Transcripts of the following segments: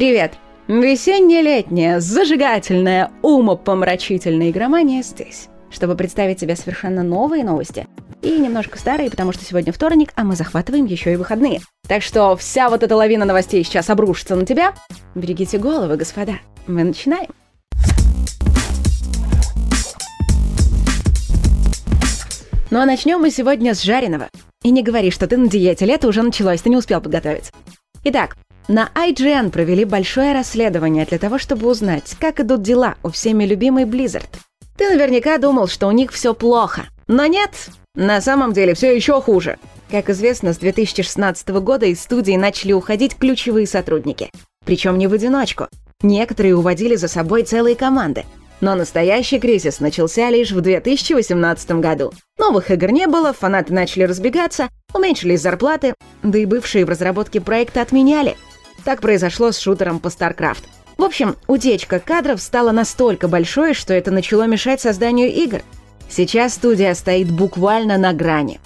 Привет! Весенне-летняя, зажигательная, умопомрачительная игромания здесь, чтобы представить тебе совершенно новые новости. И немножко старые, потому что сегодня вторник, а мы захватываем еще и выходные. Так что вся вот эта лавина новостей сейчас обрушится на тебя. Берегите головы, господа. Мы начинаем. Ну а начнем мы сегодня с жареного. И не говори, что ты на диете, лето уже началось, ты не успел подготовить. Итак, на IGN провели большое расследование для того, чтобы узнать, как идут дела у всеми любимой Blizzard. Ты наверняка думал, что у них все плохо. Но нет, на самом деле все еще хуже. Как известно, с 2016 года из студии начали уходить ключевые сотрудники. Причем не в одиночку. Некоторые уводили за собой целые команды. Но настоящий кризис начался лишь в 2018 году. Новых игр не было, фанаты начали разбегаться, уменьшились зарплаты, да и бывшие в разработке проекта отменяли. Так произошло с шутером по StarCraft. В общем, утечка кадров стала настолько большой, что это начало мешать созданию игр. Сейчас студия стоит буквально на грани.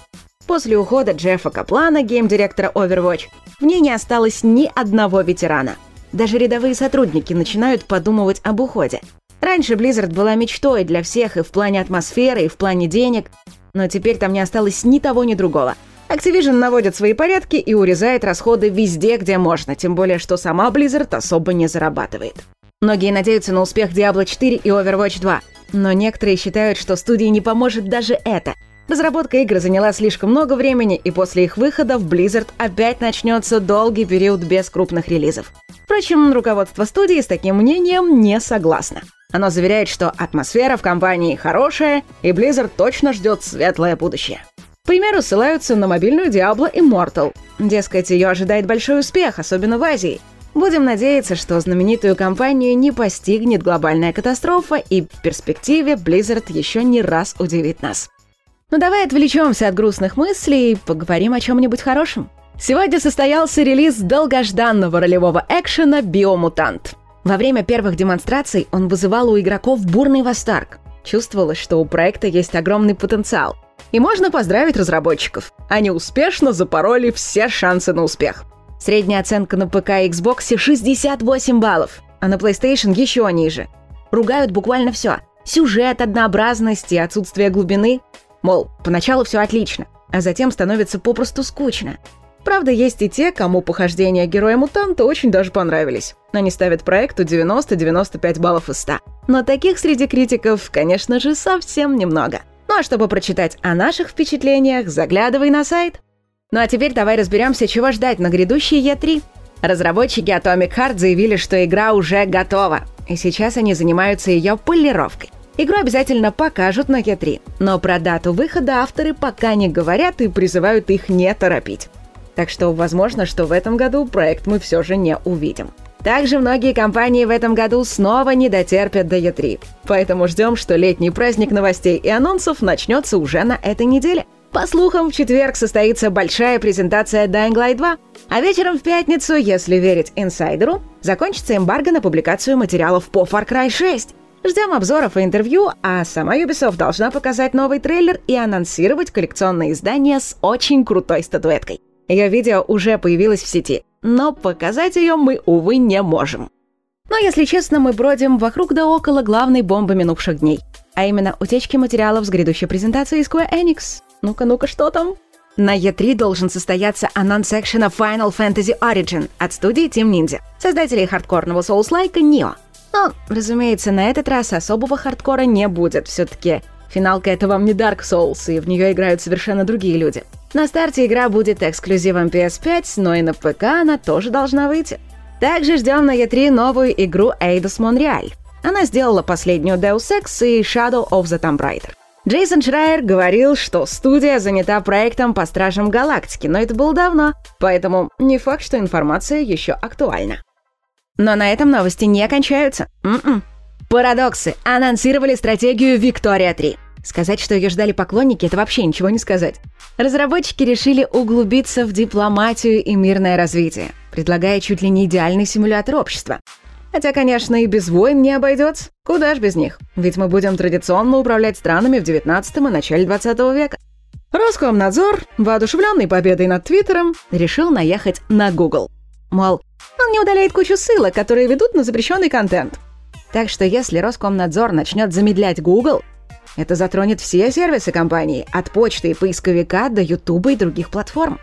После ухода Джеффа Каплана, гейм-директора Overwatch, в ней не осталось ни одного ветерана. Даже рядовые сотрудники начинают подумывать об уходе. Раньше Blizzard была мечтой для всех и в плане атмосферы, и в плане денег, но теперь там не осталось ни того, ни другого. Activision наводит свои порядки и урезает расходы везде, где можно, тем более, что сама Blizzard особо не зарабатывает. Многие надеются на успех Diablo 4 и Overwatch 2, но некоторые считают, что студии не поможет даже это. Разработка игры заняла слишком много времени, и после их выхода в Blizzard опять начнется долгий период без крупных релизов. Впрочем, руководство студии с таким мнением не согласно. Оно заверяет, что атмосфера в компании хорошая, и Blizzard точно ждет светлое будущее. К примеру, ссылаются на мобильную Diablo Immortal. Дескать, ее ожидает большой успех, особенно в Азии. Будем надеяться, что знаменитую компанию не постигнет глобальная катастрофа, и в перспективе Blizzard еще не раз удивит нас. Ну давай отвлечемся от грустных мыслей и поговорим о чем-нибудь хорошем. Сегодня состоялся релиз долгожданного ролевого экшена «Биомутант». Во время первых демонстраций он вызывал у игроков бурный восторг. Чувствовалось, что у проекта есть огромный потенциал. И можно поздравить разработчиков. Они успешно запороли все шансы на успех. Средняя оценка на ПК и Xbox 68 баллов, а на PlayStation еще ниже. Ругают буквально все. Сюжет, однообразность и отсутствие глубины. Мол, поначалу все отлично, а затем становится попросту скучно. Правда, есть и те, кому похождения героя-мутанта очень даже понравились. Они ставят проекту 90-95 баллов из 100. Но таких среди критиков, конечно же, совсем немного. Ну а чтобы прочитать о наших впечатлениях, заглядывай на сайт. Ну а теперь давай разберемся, чего ждать на грядущей E3. Разработчики Atomic Heart заявили, что игра уже готова, и сейчас они занимаются ее полировкой. Игру обязательно покажут на E3, но про дату выхода авторы пока не говорят и призывают их не торопить. Так что возможно, что в этом году проект мы все же не увидим. Также многие компании в этом году снова не дотерпят до E3. Поэтому ждем, что летний праздник новостей и анонсов начнется уже на этой неделе. По слухам, в четверг состоится большая презентация Dying Light 2, а вечером в пятницу, если верить инсайдеру, закончится эмбарго на публикацию материалов по Far Cry 6. Ждем обзоров и интервью, а сама Ubisoft должна показать новый трейлер и анонсировать коллекционное издание с очень крутой статуэткой. Ее видео уже появилось в сети, но показать ее мы, увы, не можем. Но, если честно, мы бродим вокруг да около главной бомбы минувших дней, а именно утечки материалов с грядущей презентацией Square Enix. Ну-ка, ну-ка, что там? На E3 должен состояться анонс экшена Final Fantasy Origin от студии Team Ninja, создателей хардкорного соус-лайка Nioh. Но, разумеется, на этот раз особого хардкора не будет, все-таки финалка это вам не Dark Souls, и в нее играют совершенно другие люди. На старте игра будет эксклюзивом PS5, но и на ПК она тоже должна выйти. Также ждем на E3 новую игру Eidos Montreal. Она сделала последнюю Deus Ex и Shadow of the Tomb Raider. Джейсон Шрайер говорил, что студия занята проектом по Стражам Галактики, но это было давно, поэтому не факт, что информация еще актуальна. Но на этом новости не кончаются. М-м. Парадоксы анонсировали стратегию Виктория 3. Сказать, что ее ждали поклонники, это вообще ничего не сказать. Разработчики решили углубиться в дипломатию и мирное развитие, предлагая чуть ли не идеальный симулятор общества. Хотя, конечно, и без войн не обойдется. Куда ж без них? Ведь мы будем традиционно управлять странами в 19 и начале 20 века. Роскомнадзор, воодушевленный победой над Твиттером, решил наехать на Google. Мол, Он не удаляет кучу ссылок, которые ведут на запрещенный контент. Так что если Роскомнадзор начнет замедлять Google, это затронет все сервисы компании, от почты и поисковика до Ютуба и других платформ.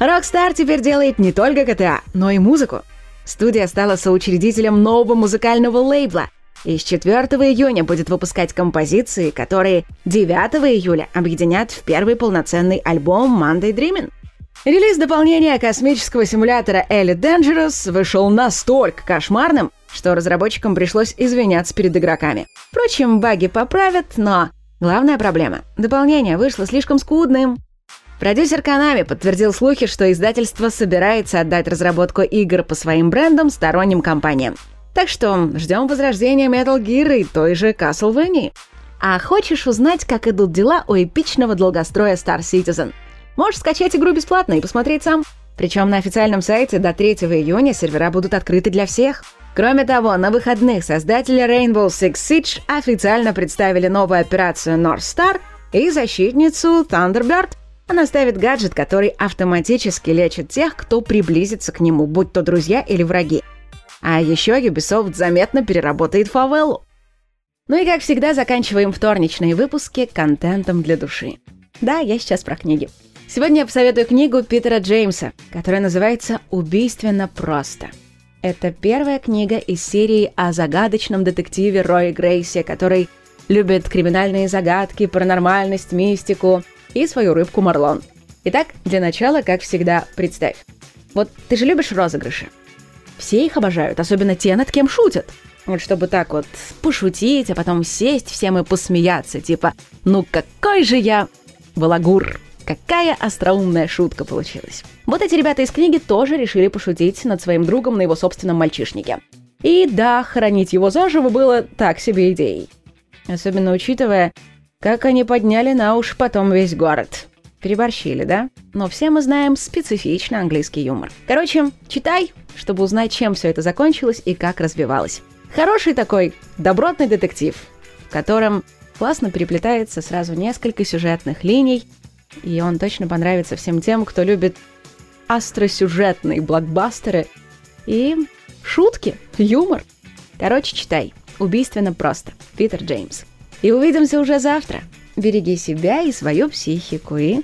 Rockstar теперь делает не только GTA, но и музыку. Студия стала соучредителем нового музыкального лейбла и с 4 июня будет выпускать композиции, которые 9 июля объединят в первый полноценный альбом Monday Dreaming. Релиз дополнения космического симулятора Elite Dangerous вышел настолько кошмарным, что разработчикам пришлось извиняться перед игроками. Впрочем, баги поправят, но главная проблема – дополнение вышло слишком скудным. Продюсер Konami подтвердил слухи, что издательство собирается отдать разработку игр по своим брендам сторонним компаниям. Так что ждем возрождения Metal Gear и той же Castlevania. А хочешь узнать, как идут дела у эпичного долгостроя Star Citizen? Можешь скачать игру бесплатно и посмотреть сам. Причем на официальном сайте до 3 июня сервера будут открыты для всех. Кроме того, на выходных создатели Rainbow Six Siege официально представили новую операцию North Star и защитницу Thunderbird. Она ставит гаджет, который автоматически лечит тех, кто приблизится к нему, будь то друзья или враги. А еще Ubisoft заметно переработает фавелу. Ну и как всегда, заканчиваем вторничные выпуски контентом для души. Да, я сейчас про книги. Сегодня я посоветую книгу Питера Джеймса, которая называется «Убийственно просто». Это первая книга из серии о загадочном детективе Рой Грейси, который любит криминальные загадки, паранормальность, мистику и свою рыбку Марлон. Итак, для начала, как всегда, представь. Вот ты же любишь розыгрыши. Все их обожают, особенно те, над кем шутят. Вот чтобы так вот пошутить, а потом сесть всем и посмеяться, типа «Ну какой же я балагур!» Какая остроумная шутка получилась. Вот эти ребята из книги тоже решили пошутить над своим другом на его собственном мальчишнике. И да, хранить его заживо было так себе идеей. Особенно учитывая, как они подняли на уши потом весь город. Переборщили, да? Но все мы знаем специфичный английский юмор. Короче, читай, чтобы узнать, чем все это закончилось и как развивалось. Хороший такой добротный детектив, в котором классно переплетается сразу несколько сюжетных линий, и он точно понравится всем тем, кто любит остросюжетные блокбастеры и шутки, юмор. Короче, читай. Убийственно просто. Питер Джеймс. И увидимся уже завтра. Береги себя и свою психику и